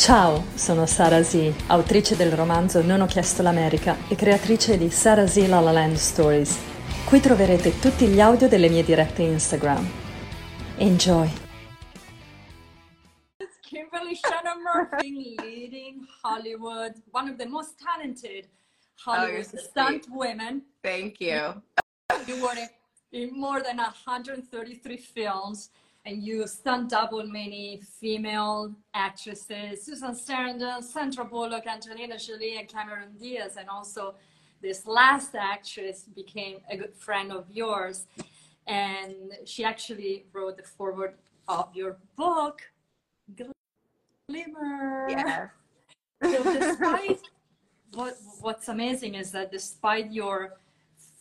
Ciao, sono Sara Z, autrice del romanzo Non ho chiesto l'America e creatrice di Sara Z La La Land Stories. Qui troverete tutti gli audio delle mie dirette Instagram. Enjoy! Kimberly Shannon Murphy, leading Hollywood, one of the most talented Hollywood so stunt sweet. women. Thank you. You were in more than 133 films, and you stunt double many female actresses: Susan Sarandon, Sandra Bullock, Angelina Jolie, and Cameron Diaz. And also, this last actress became a good friend of yours, and she actually wrote the foreword of your book, Glimmer. Yeah. So despite what what's amazing is that despite your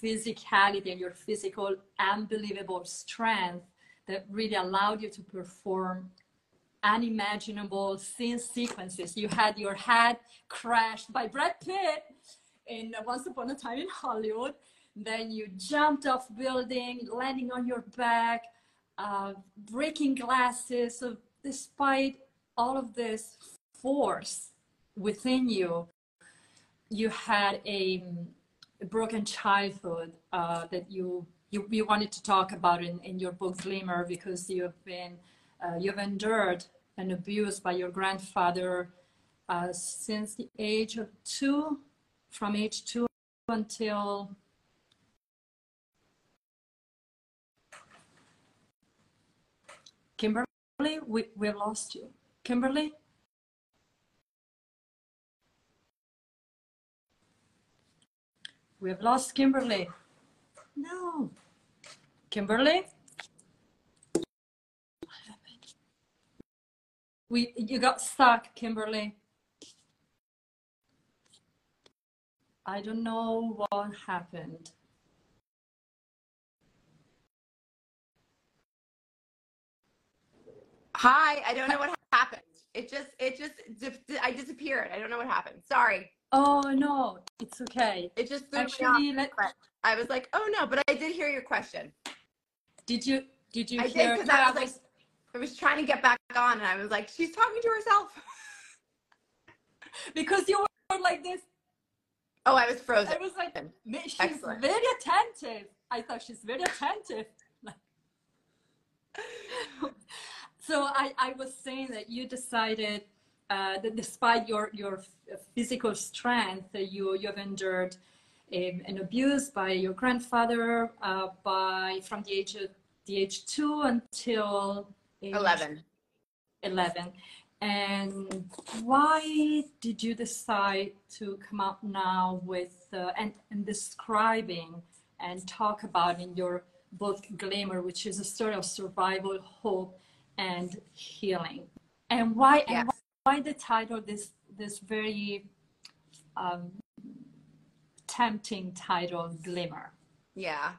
physicality and your physical unbelievable strength that really allowed you to perform unimaginable scene sequences. You had your head crashed by Brad Pitt in Once Upon a Time in Hollywood. Then you jumped off building, landing on your back, uh, breaking glasses. So despite all of this force within you, you had a, broken childhood uh, that you, you you wanted to talk about in, in your book Glimmer because you've been uh, you've endured an abuse by your grandfather uh, since the age of two, from age two until Kimberly, we, we lost you. Kimberly? We have lost Kimberly. No. Kimberly? We, you got stuck, Kimberly. I don't know what happened. Hi, I don't know what happened. It just, it just, I disappeared. I don't know what happened. Sorry. Oh no, it's okay. It just threw me Actually, off. let, I was like, oh no, but I did hear your question. Did you did you I did hear? because I was like, I was trying to get back on, and I was like, she's talking to herself. because you were like this. Oh, I was frozen. I was like, she's Excellent. very attentive. I thought she's very attentive. so I, I was saying that you decided uh, that despite your your physical strength, that you you've endured um, an abuse by your grandfather uh, by from the age of the age two until age 11. 11 and why did you decide to come up now with uh, and, and describing and talk about in your book Glimmer, which is a story of survival hope and healing and why and Yes. why the title this this very um, tempting title glimmer Yeah.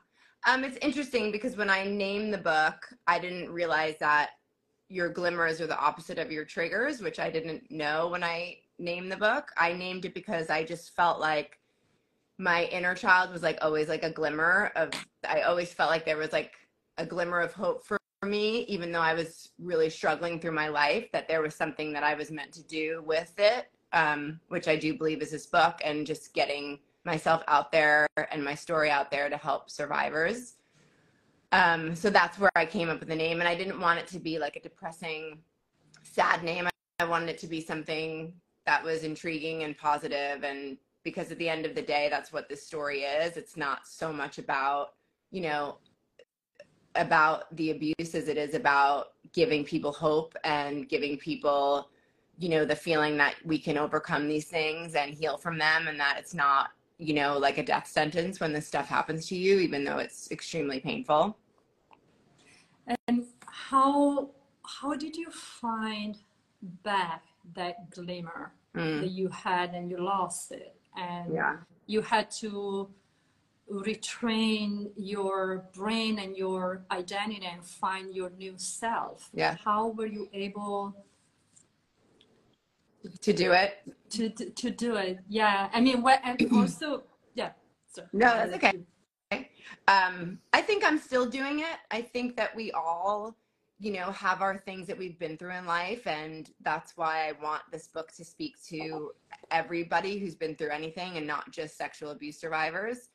Um, it's interesting because when I named the book, I didn't realize that your glimmers are the opposite of your triggers, which I didn't know when I named the book. I named it because I just felt like my inner child was like always like a glimmer of I always felt like there was like a glimmer of hope for me, even though I was really struggling through my life, that there was something that I was meant to do with it, um, which I do believe is this book and just getting myself out there and my story out there to help survivors. Um, so that's where I came up with the name, and I didn't want it to be like a depressing, sad name. I wanted it to be something that was intriguing and positive, and because at the end of the day, that's what this story is. It's not so much about, you know, about the abuse as it is about giving people hope and giving people, you know, the feeling that we can overcome these things and heal from them, and that it's not you know, like a death sentence when this stuff happens to you, even though it's extremely painful. And how how did you find back that glimmer Mm. that you had and you lost it and Yeah. you had to retrain your brain and your identity and find your new self. Yeah. How were you able To do it. to to, to do it? Yeah. I mean, what and also yeah. So No, that's okay. Um, I think I'm still doing it. I think that we all, you know, have our things that we've been through in life. And that's why I want this book to speak to everybody who's been through anything and not just sexual abuse survivors.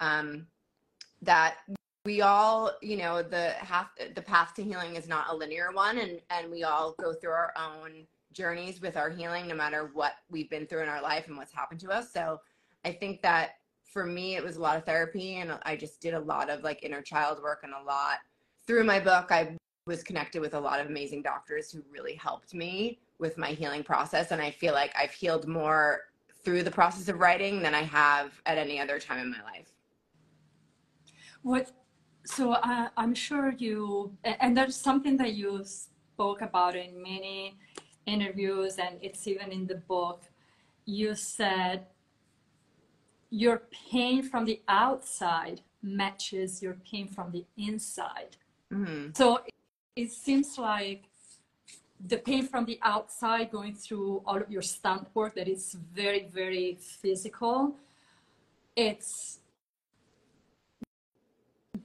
Um, that we all, you know, the half, the path to healing is not a linear one. And, and we all go through our own journeys with our healing, no matter what we've been through in our life and what's happened to us. So I think that for me, it was a lot of therapy and I just did a lot of like inner child work and a lot through my book. I was connected with a lot of amazing doctors who really helped me with my healing process. And I feel like I've healed more through the process of writing than I have at any other time in my life. What, so uh, I'm sure you, and there's something that you spoke about in many interviews, and it's even in the book. You said your pain from the outside matches your pain from the inside. Mm-hmm. So it seems like the pain from the outside going through all of your stunt work that is very very physical it's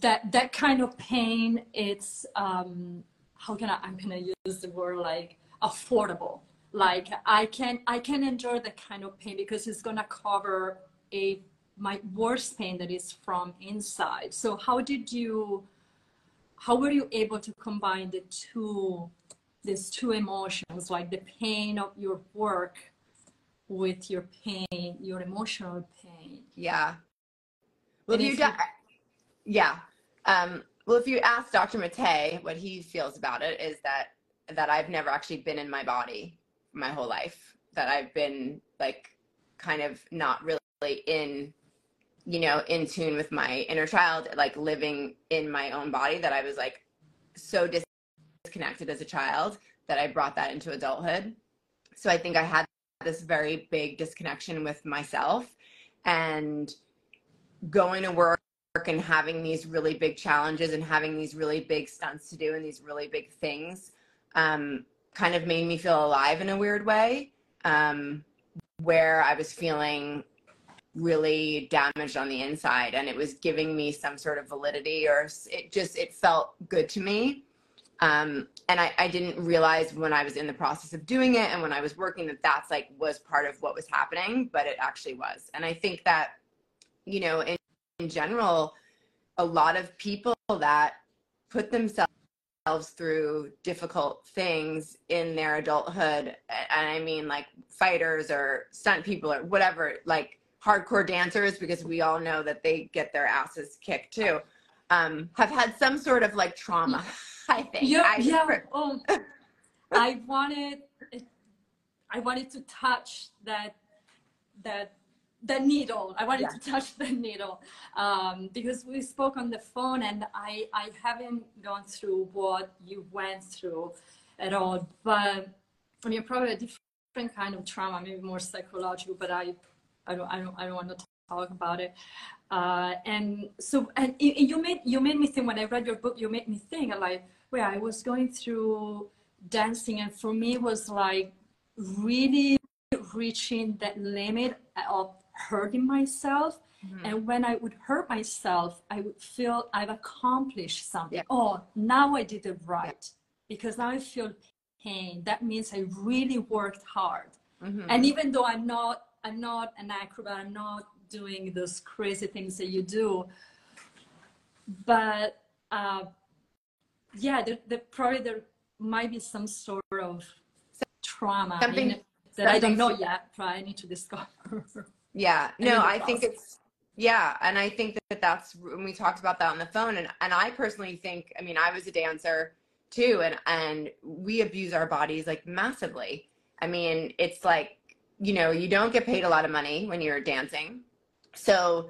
that that kind of pain it's um how can i i'm gonna use the word like affordable. Like i can i can endure that kind of pain because it's gonna cover a my worst pain that is from inside. So how did you how were you able to combine the two these two emotions like the pain of your work with your pain your emotional pain? Yeah. Well you, you yeah. Um, well if you ask dr Maté what he feels about it is that that i've never actually been in my body my whole life that i've been like kind of not really in you know, in tune with my inner child, like living in my own body that I was like so disconnected as a child that I brought that into adulthood. So I think I had this very big disconnection with myself and going to work and having these really big challenges and having these really big stunts to do and these really big things um, kind of made me feel alive in a weird way um, where I was feeling really damaged on the inside and it was giving me some sort of validity or it just it felt good to me. Um, and I, I didn't realize when i was in the process of doing it and when i was working that that's like was part of what was happening but it actually was. And i think that you know in, in general a lot of people that put themselves through difficult things in their adulthood and i mean like fighters or stunt people or whatever like hardcore dancers because we all know that they get their asses kicked too um, have had some sort of like trauma i think yeah, I yeah. Um, i wanted i wanted to touch that that the needle i wanted yeah. to touch the needle um, because we spoke on the phone and i i haven't gone through what you went through at all but i mean probably a different kind of trauma maybe more psychological but i I don't, I don't, I don't want to talk about it. Uh, and so, and you made, you made me think when I read your book, you made me think like, where I was going through dancing and for me it was like really reaching that limit of hurting myself. Mm-hmm. And when I would hurt myself, I would feel I've accomplished something. Yeah. Oh, now I did it right. Yeah. Because now I feel pain. That means I really worked hard. Mm-hmm. And even though I'm not I'm not an acrobat. I'm not doing those crazy things that you do. But uh, yeah, there, there, probably there might be some sort of trauma something, that I don't know yet. Probably I need to discover. Yeah, no, I think it's yeah, and I think that that's when we talked about that on the phone, and and I personally think, I mean, I was a dancer too, and and we abuse our bodies like massively. I mean, it's like you know, you don't get paid a lot of money when you're dancing. So,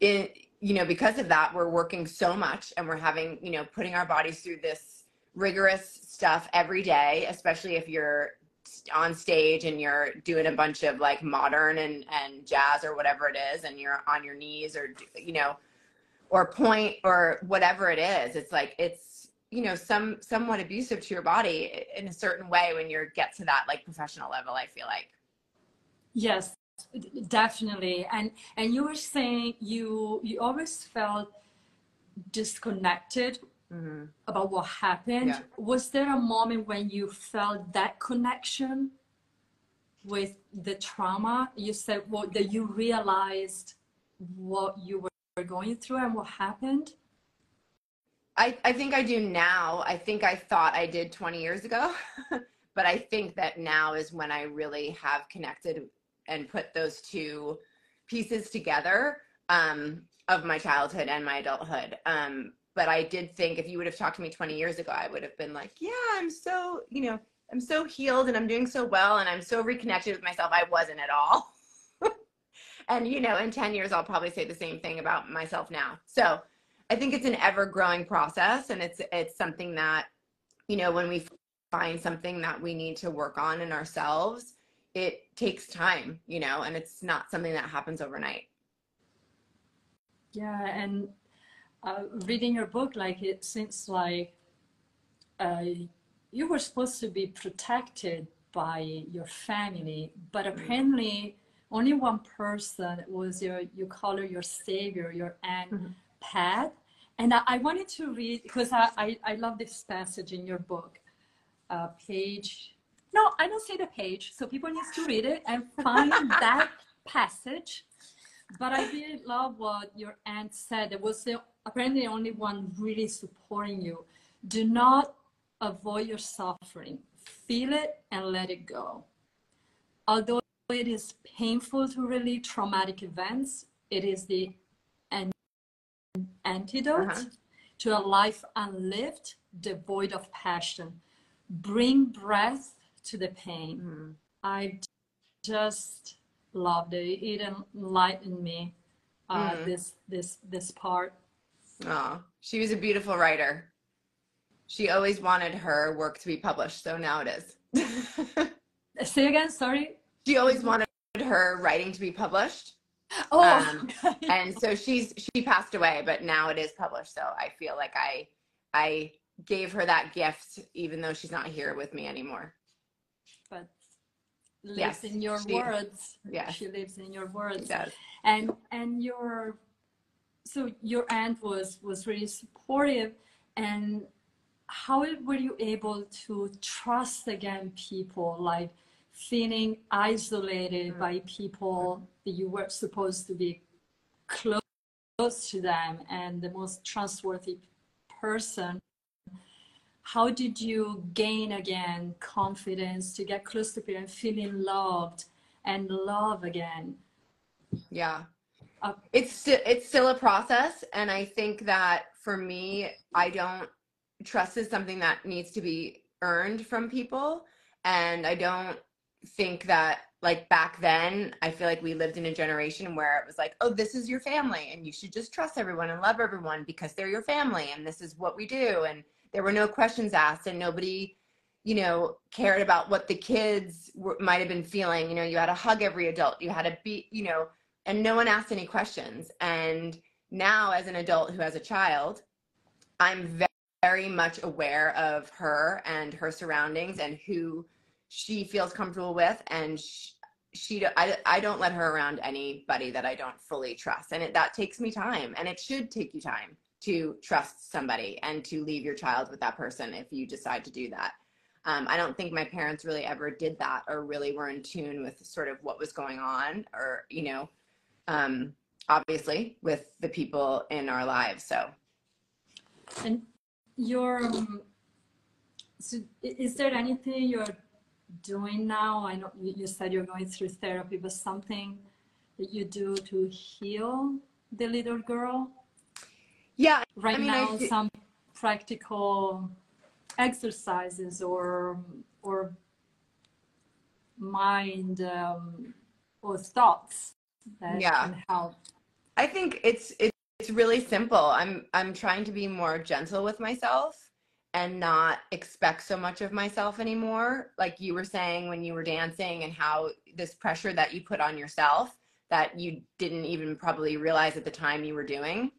in, you know, because of that, we're working so much and we're having, you know, putting our bodies through this rigorous stuff every day, especially if you're on stage and you're doing a bunch of like modern and, and jazz or whatever it is, and you're on your knees or, you know, or pointe or whatever it is. It's like, it's, you know, some somewhat abusive to your body in a certain way when you get to that like professional level, I feel like. Yes, definitely. And and you were saying you you always felt disconnected mm-hmm. about what happened. Yeah. Was there a moment when you felt that connection with the trauma? You said well, that you realized what you were going through and what happened. I, I think I do now. I think I thought I did 20 years ago, but I think that now is when I really have connected and put those two pieces together um, of my childhood and my adulthood. Um, but I did think if you would have talked to me 20 years ago, I would have been like, yeah, I'm so, you know, I'm so healed and I'm doing so well and I'm so reconnected with myself. I wasn't at all. and, you know, in 10 years, I'll probably say the same thing about myself now. So I think it's an ever growing process and it's, it's something that, you know, when we find something that we need to work on in ourselves, it takes time, you know, and it's not something that happens overnight. Yeah. And uh, reading your book, like it seems like uh, you were supposed to be protected by your family, but mm-hmm. apparently only one person was your, you call her your savior, your aunt mm-hmm. Pat. And I, I, wanted to read, because I, I, I, love this passage in your book, uh, page, no, I don't say the page, so people need to read it and find that passage. But I really love what your aunt said. It was the apparently the only one really supporting you. Do not avoid your suffering. Feel it and let it go. Although it is painful to relive traumatic events, it is the an- antidote uh-huh. to a life unlived, devoid of passion. Bring breath to the pain. Mm. I just loved it. It enlightened me. Uh, mm. This this this part Oh, she was a beautiful writer. She always wanted her work to be published, so now it is. Say again, sorry. She always wanted her writing to be published. Oh, um, and so she's she passed away, but now it is published. So I feel like I I gave her that gift, even though she's not here with me anymore. Lives yes, in your she, words. Yeah, she lives in your words. And and your so your aunt was was really supportive and how were you able to trust again people like feeling isolated mm-hmm. by people that you were supposed to be close, close to them and the most trustworthy person how did you gain again confidence to get close to people and feeling loved and love again? Yeah. Uh, it's it's still a process and i think that for me i don't trust is something that needs to be earned from people and i don't think that like back then i feel like we lived in a generation where it was like oh this is your family and you should just trust everyone and love everyone because they're your family and this is what we do and there were no questions asked and nobody you know cared about what the kids might have been feeling you know you had to hug every adult you had to be you know and no one asked any questions. And now, as an adult who has a child, I'm very, very much aware of her and her surroundings and who she feels comfortable with. And she, she I, I don't let her around anybody that I don't fully trust. And it, that takes me time. And it should take you time to trust somebody and to leave your child with that person if you decide to do that. Um, I don't think my parents really ever did that or really were in tune with sort of what was going on or, you know, um, obviously with the people in our lives. So, and your, um, so is there anything you're doing now? I know you said you're going through therapy, but something that you do to heal the little girl? Yeah. Right I mean, now, some practical exercises or or mind um, or thoughts that yeah. can help? I think it's it's really simple. I'm I'm trying to be more gentle with myself and not expect so much of myself anymore. Like you were saying when you were dancing and how this pressure that you put on yourself that you didn't even probably realize at the time you were doing.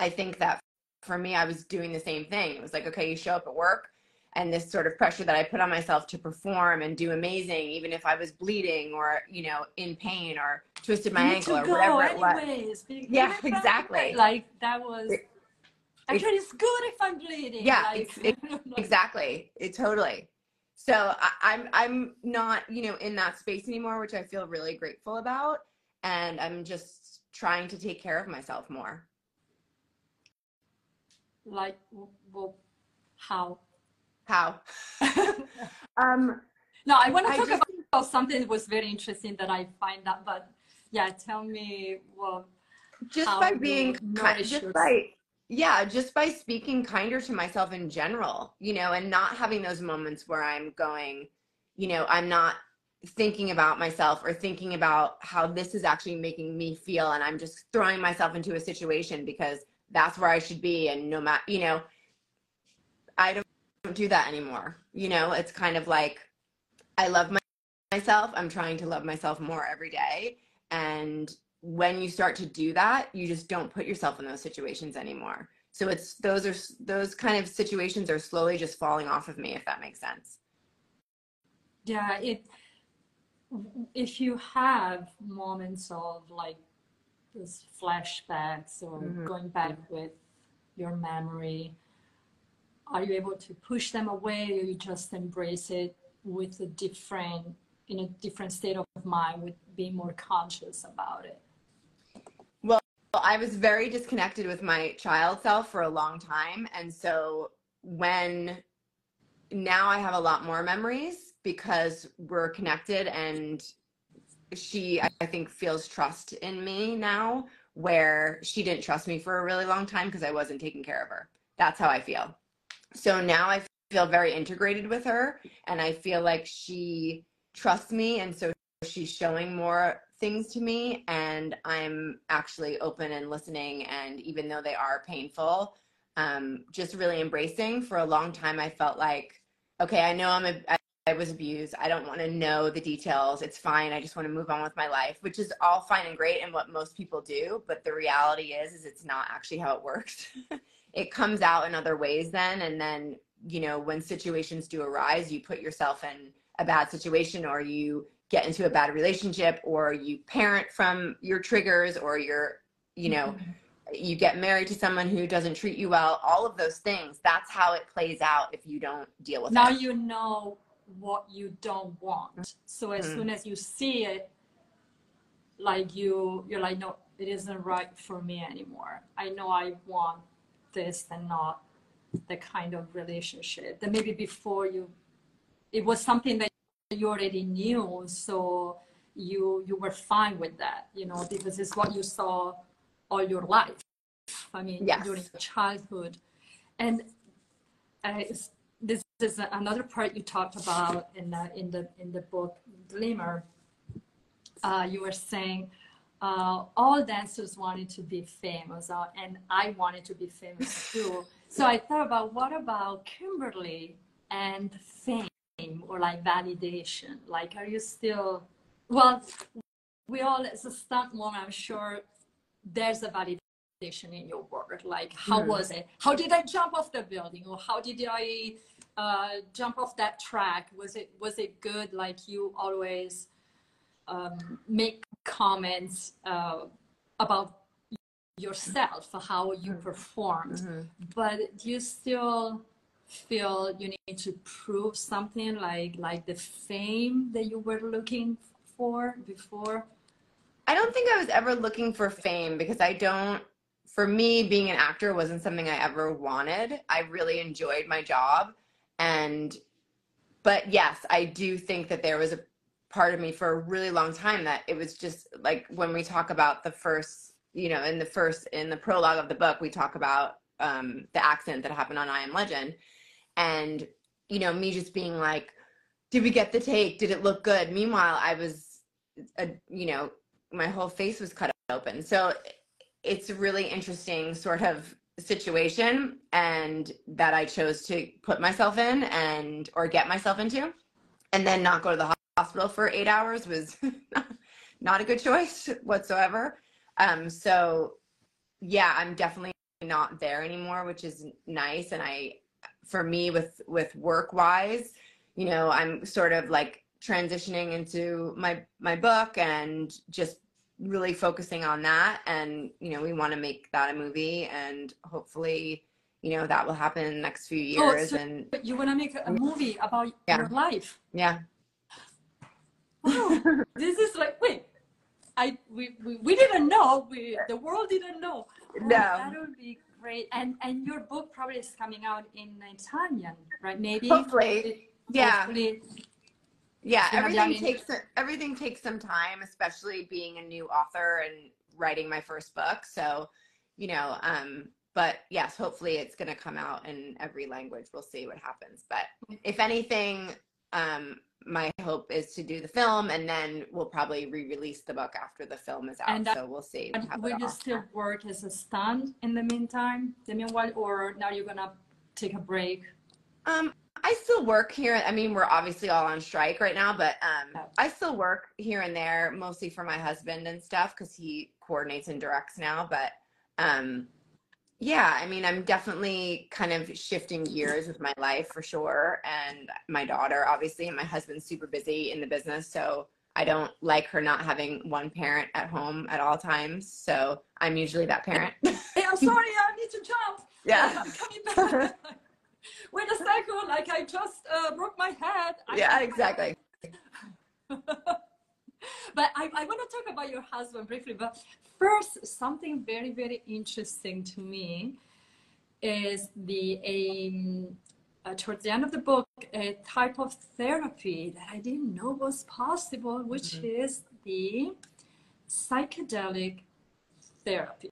I think that for me I was doing the same thing. It was like okay, you show up at work, and this sort of pressure that I put on myself to perform and do amazing, even if I was bleeding or you know in pain or twisted my ankle or whatever anyways, it was. Yeah, exactly. Like that was. actually it's good if i'm bleeding Yeah, like, ex- exactly it totally so I, i'm i'm not you know in that space anymore which i feel really grateful about and i'm just trying to take care of myself more like well how how um no i want to talk just- about something that was very interesting that i find out but yeah tell me well just How by being ki- nourish just yourself. by yeah just by speaking kinder to myself in general you know and not having those moments where i'm going you know i'm not thinking about myself or thinking about how this is actually making me feel and i'm just throwing myself into a situation because that's where i should be and no matter you know i don't, don't do that anymore. You know it's kind of like i love my, myself i'm trying to love myself more every day and when you start to do that you just don't put yourself in those situations anymore. So it's those are those kind of situations are slowly just falling off of me if that makes sense. Yeah it if you have moments of like those flashbacks or Mhm. going back with your memory are you able to push them away or you just embrace it with a different in a different state of mind with being more conscious about it Well, I was very disconnected with my child self for a long time. And so when now I have a lot more memories because we're connected and she, I think, feels trust in me now where she didn't trust me for a really long time because I wasn't taking care of her. That's how I feel. So now I feel very integrated with her and I feel like she trusts me. And so she's showing more things to me and i'm actually open and listening and even though they are painful um, just really embracing for a long time i felt like okay i know i'm a I, was abused. I don't want to know the details. It's fine. I just want to move on with my life which is all fine and great and what most people do but the reality is is it's not actually how it works. It comes out in other ways then and then you know when situations do arise you put yourself in a bad situation or you get into a bad relationship or you parent from your triggers or you're you know mm-hmm. you get married to someone who doesn't treat you well all of those things. That's how it plays out if you don't deal with now it Now you know what you don't want. So as Mhm. soon as you see it like you you're like no it isn't right for me anymore. I know i want this and not the kind of relationship. That maybe before you it was something that you already knew so you you were fine with that you know because it's what you saw all your life. I mean Yes. during childhood. And uh, it's- is another part you talked about in the in the in the book glimmer. Uh, you were saying uh, all dancers wanted to be famous uh, and i wanted to be famous too. So i thought about what about kimberly and fame or like validation? Like are you still well we all as a stunt woman i'm sure there's a validation in your work. Like how was it? How did i jump off the building? Or how did i uh, jump off that track was it was it good like you always um, make comments uh, about yourself how you performed Mhm. but do you still feel you need to prove something like like the fame that you were looking for before I don't think I was ever looking for fame because I don't, for me, being an actor wasn't something I ever wanted. I really enjoyed my job. And, but yes, I do think that there was a part of me for a really long time that it was just like when we talk about the first, you know, in the first, in the prologue of the book, we talk about um, the accident that happened on I Am Legend. And, you know, me just being like, did we get the take? Did it look good? Meanwhile, I was, a, you know, my whole face was cut open. So it's really interesting sort of situation and that I chose to put myself in and or get myself into and then not go to the hospital for 8 hours was not a good choice whatsoever. Um so yeah, I'm definitely not there anymore, which is nice and I for me with with work wise, you know, I'm sort of like transitioning into my my book and just really focusing on that and you know we want to make that a movie and hopefully you know that will happen in the next few Oh, years so- and But you want to make a a movie about Yeah. your life. yeah Wow, this is like wait. I we, we, we didn't know we the world didn't know. Oh, No. that would be great. And and your book probably is coming out in Italian, right? Maybe. hopefully It- yeah hopefully- yeah everything takes everything takes some time especially being a new author and writing my first book so you know um but yes hopefully it's going to come out in every language we'll see what happens but if anything um my hope is to do the film and then we'll probably re-release the book after the film is out And so we'll see And will you still work as a stunt in the meantime, the meanwhile, or now you're gonna take a break? Um, I still work here. I mean, we're obviously all on strike right now, but um, Yeah. I still work here and there, mostly for my husband and stuff, because he coordinates and directs now. But um, yeah, I mean, I'm definitely kind of shifting gears with my life for sure, and my daughter, obviously, and my husband's super busy in the business, so I don't like her not having one parent at home at all times. So I'm usually that parent. Hey, I'm sorry, I need to jump. yeah. I'm coming back. Wait a second, like I just uh, broke my head. I Yeah, exactly. but I, I want to talk about your husband briefly. But first, something very, very interesting to me is the um, uh, towards the end of the book a type of therapy that I didn't know was possible, which is the psychedelic therapy.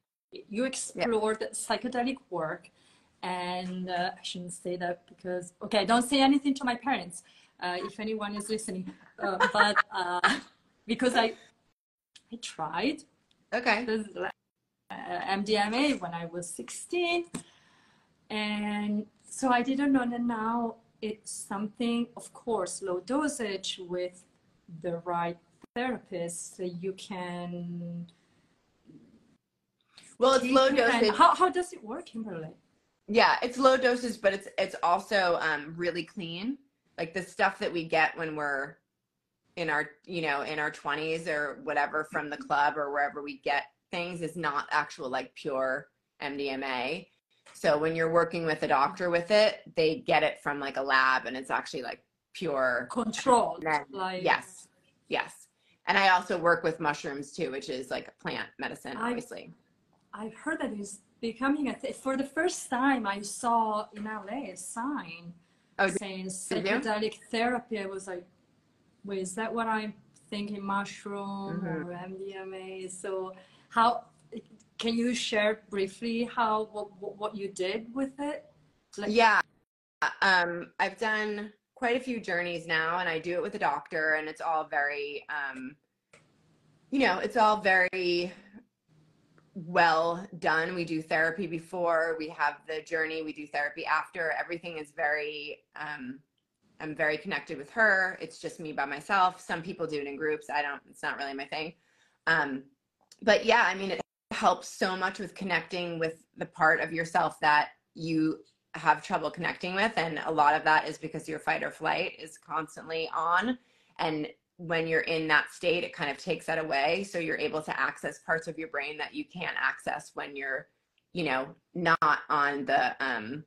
You explored the psychedelic work, and uh, I shouldn't say that because okay, don't say anything to my parents uh, if anyone is listening. Uh, but uh, because I I tried Okay. uh, MDMA when I was 16, and so I didn't know that now it's something, of course, low dosage with the right therapist, so you can. Well, it's low dosage. How, how does it work, Kimberly? Yeah, it's low doses, but it's it's also um, really clean. Like the stuff that we get when we're in our you know in our twenties or whatever from the club or wherever we get things is not actual like pure MDMA. So when you're working with a doctor with it, they get it from like a lab, and it's actually like pure. Controlled, like Yes, yes. And I also work with mushrooms too, which is like a plant medicine, I- obviously. I've heard that it's becoming a thing. For the first time, I saw in LA a sign Oh, saying psychedelic therapy. I was like, wait, is that what I'm thinking? Mushroom Mhm. or MDMA? So, how can you share briefly how what, what, what you did with it? Like, yeah um i've done quite a few journeys now and i do it with a doctor and it's all very um you know it's all very well done. We do therapy before we have the journey we do therapy after. Everything is very um i'm very connected with her. It's just me by myself. Some people do it in groups. I don't it's not really my thing. Um but yeah i mean it helps so much with connecting with the part of yourself that you have trouble connecting with. And a lot of that is because your fight or flight is constantly on. And when you're in that state it kind of takes that away so you're able to access parts of your brain that you can't access when you're you know not on the um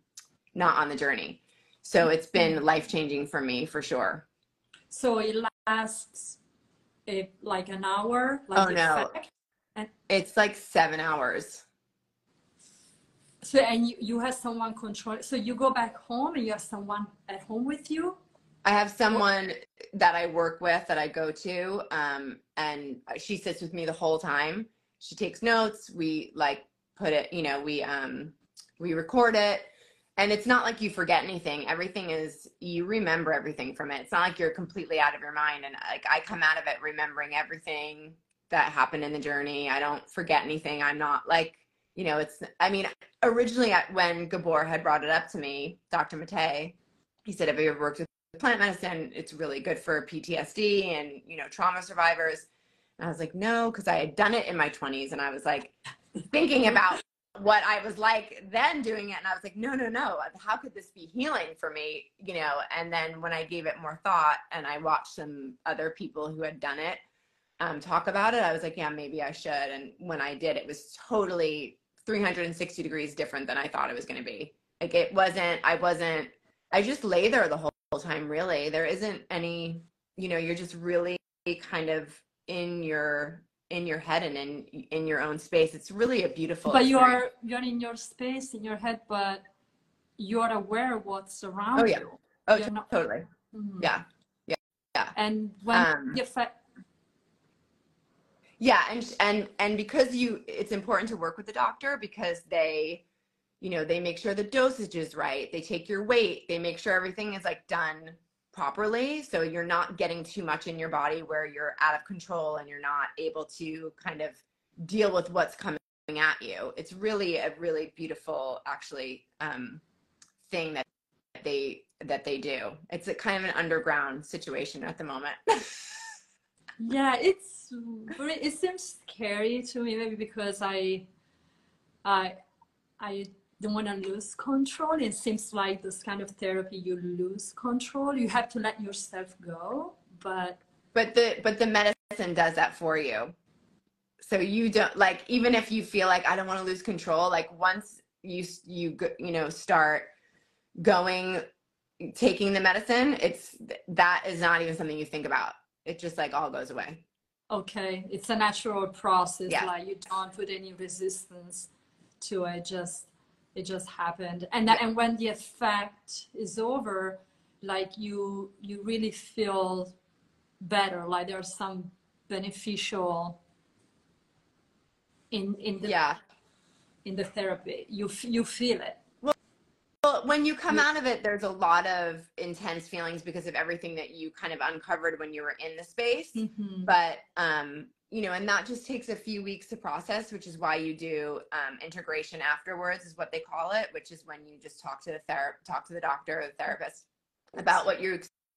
not on the journey so it's been life changing for me for sure So it lasts eh, like an hour. Like Oh, no. effect? it's like seven hours So and you, you have someone control. So you go back home and you have someone at home with you. I have someone that I work with that I go to, um, and she sits with me the whole time. She takes notes. We like put it, you know, we um, we record it, and it's not like you forget anything. Everything is you remember everything from it. It's not like you're completely out of your mind. And like I come out of it remembering everything that happened in the journey. I don't forget anything. I'm not like you know. It's I mean, originally when Gabor had brought it up to me, Dr. Maté, he said, "Have you ever worked with?" Plant medicine it's really good for ptsd and you know trauma survivors. And i was like no because i had done it in my 20s and i was like thinking about what i was like then doing it. And i was like no no no how could this be healing for me you know? And then when i gave it more thought and i watched some other people who had done it um, talk about it i was like yeah maybe i should. And when i did it was totally 360 degrees different than i thought it was going to be. Like it wasn't, I wasn't, I just lay there the whole time, really. There isn't any, you know, you're just really kind of in your in your head and in in your own space. It's really a beautiful. But you're you're in your space in your head, but you're aware of what's around oh, yeah. you. Oh, You're not- totally. Mhm. Yeah. Yeah. Yeah. And when Um, the effect, Yeah, and and and because you, it's important to work with the doctor because they, you know, they make sure the dosage is right. They take your weight. They make sure everything is like done properly, so you're not getting too much in your body where you're out of control and you're not able to kind of deal with what's coming at you. It's really a really beautiful, actually, um, thing that they that they do. It's a kind of an underground situation at the moment. yeah, it's it seems scary to me maybe because I I I don't want to lose control. It seems like this kind of therapy you lose control. You have to let yourself go, but but the but the medicine does that for you so you don't like even if you feel like i don't want to lose control like once you you you know start going taking the medicine it's that is not even something you think about it just like all goes away okay, it's a natural process. Yeah. Like you don't put any resistance to it. Just it just happened, and that, and when the effect is over, like you you really feel better. Like there's some beneficial in in the yeah in the therapy. You you feel it. Well when you come out of it there's a lot of intense feelings because of everything that you kind of uncovered when you were in the space. Mhm. but um you know and that just takes a few weeks to process which is why you do um, integration afterwards is what they call it which is when you just talk to the ther- talk to the doctor or the therapist about what you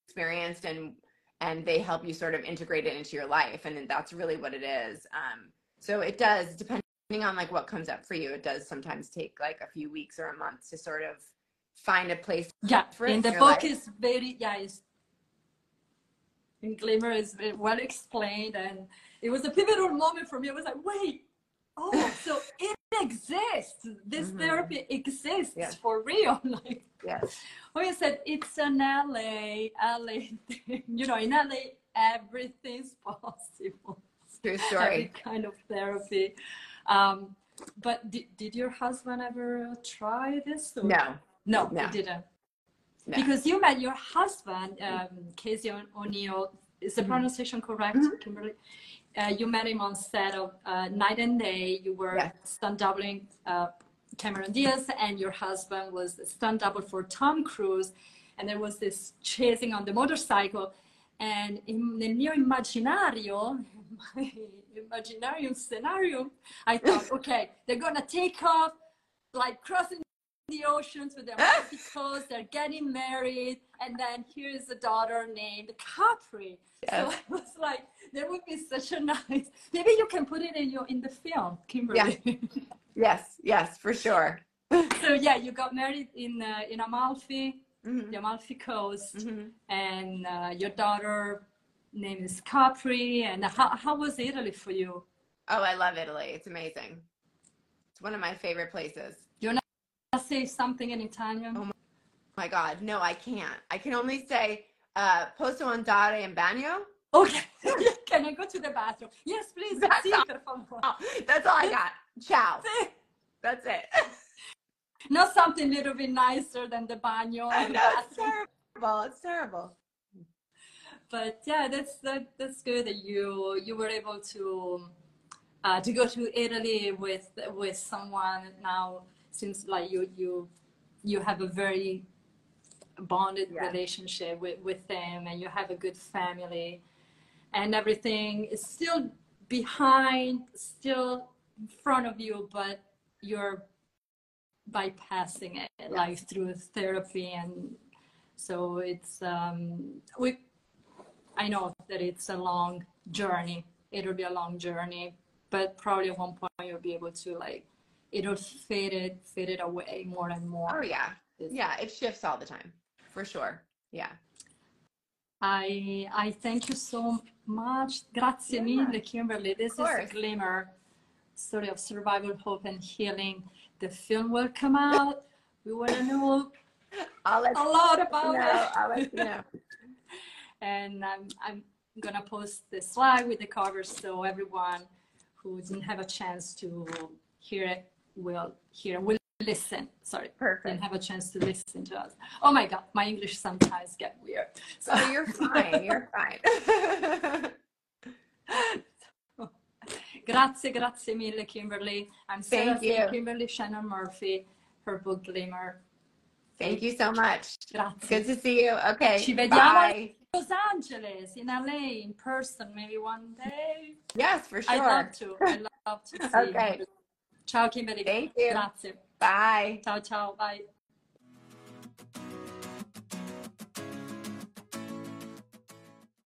experienced and and they help you sort of integrate it into your life and that's really what it is. Um so it does depending on like what comes up for you it does sometimes take like a few weeks or a month to sort of find a place Yeah, for it in in the book life. is very yeah, it's in Glimmer is very well explained, and it was a pivotal moment for me. I was like, wait, oh, so it exists. This Mhm. therapy exists Yeah. for real. Like, yes when you said it's an LA, LA thing, you know, in LA everything's possible. true Every story kind of therapy. Um, but did, did your husband ever try this? or- no no, No. didn't. No. Because you met your husband, um, Casey O'Neill. Is the Mhm. pronunciation correct, Mhm. Kimberly? Uh, you met him on set of uh, Knight and Day. You were Yes. stunt doubling uh, Cameron Diaz, and your husband was the stunt double for Tom Cruise. And there was this chasing on the motorcycle. And in the mio immaginario, my imaginarium scenario, I thought, okay, they're gonna take off, like crossing the oceans with their bicycles, they're getting married, and then here's a daughter named Capri. So I was like, there would be such a nice. Maybe you can put it in your in the film, Kimberly. yes yes for sure so yeah, you got married in uh, in Amalfi, Mhm. the Amalfi Coast, Mhm. and uh, your daughter name is Capri. And how how was Italy for you? Oh, I love Italy. It's amazing. It's one of my favorite places. Say something in Italian. Oh my God, no, I can't. I can only say uh, posso andare in bagno. Okay, can I go to the bathroom? Yes, please. That's all. Oh, that's all I got. Ciao. That's it. Not something a little bit nicer than the bagno. I know it's terrible. It's terrible. But yeah, that's that, that's good that you you were able to uh, to go to Italy with with someone now. Seems like you you you have a very bonded Yeah. relationship with with them, and you have a good family, and everything is still behind, still in front of you, but you're bypassing it like through therapy and so it's um we i know that it's a long journey it'll be a long journey but probably at one point you'll be able to like it'll fade it fade it away more and more Oh yeah, yeah. It shifts all the time, for sure. Yeah. I I thank you so much. Grazie Yeah. mille, Kimberly. This is course. Glimmer, story of survival, hope, and healing. The film will come out We want to know I'll let a lot you about know. it. I'll let you know. and I'm, I'm gonna post the slide with the cover so everyone who didn't have a chance to hear it will hear will listen sorry Perfect. have a chance to listen to us oh my god my english sometimes get weird so Oh, you're fine. You're fine. grazie grazie mille kimberly i'm Sara Thank you. kimberly shannon murphy her book glimmer Thank you so much. grazie Good to see you. Okay. Ci vediamo Bye. Los Angeles in LA in person maybe one day Yes, for sure. I'd love to I'd love to see Okay. you. Ciao Kimberly Thank you. grazie Bye. ciao ciao bye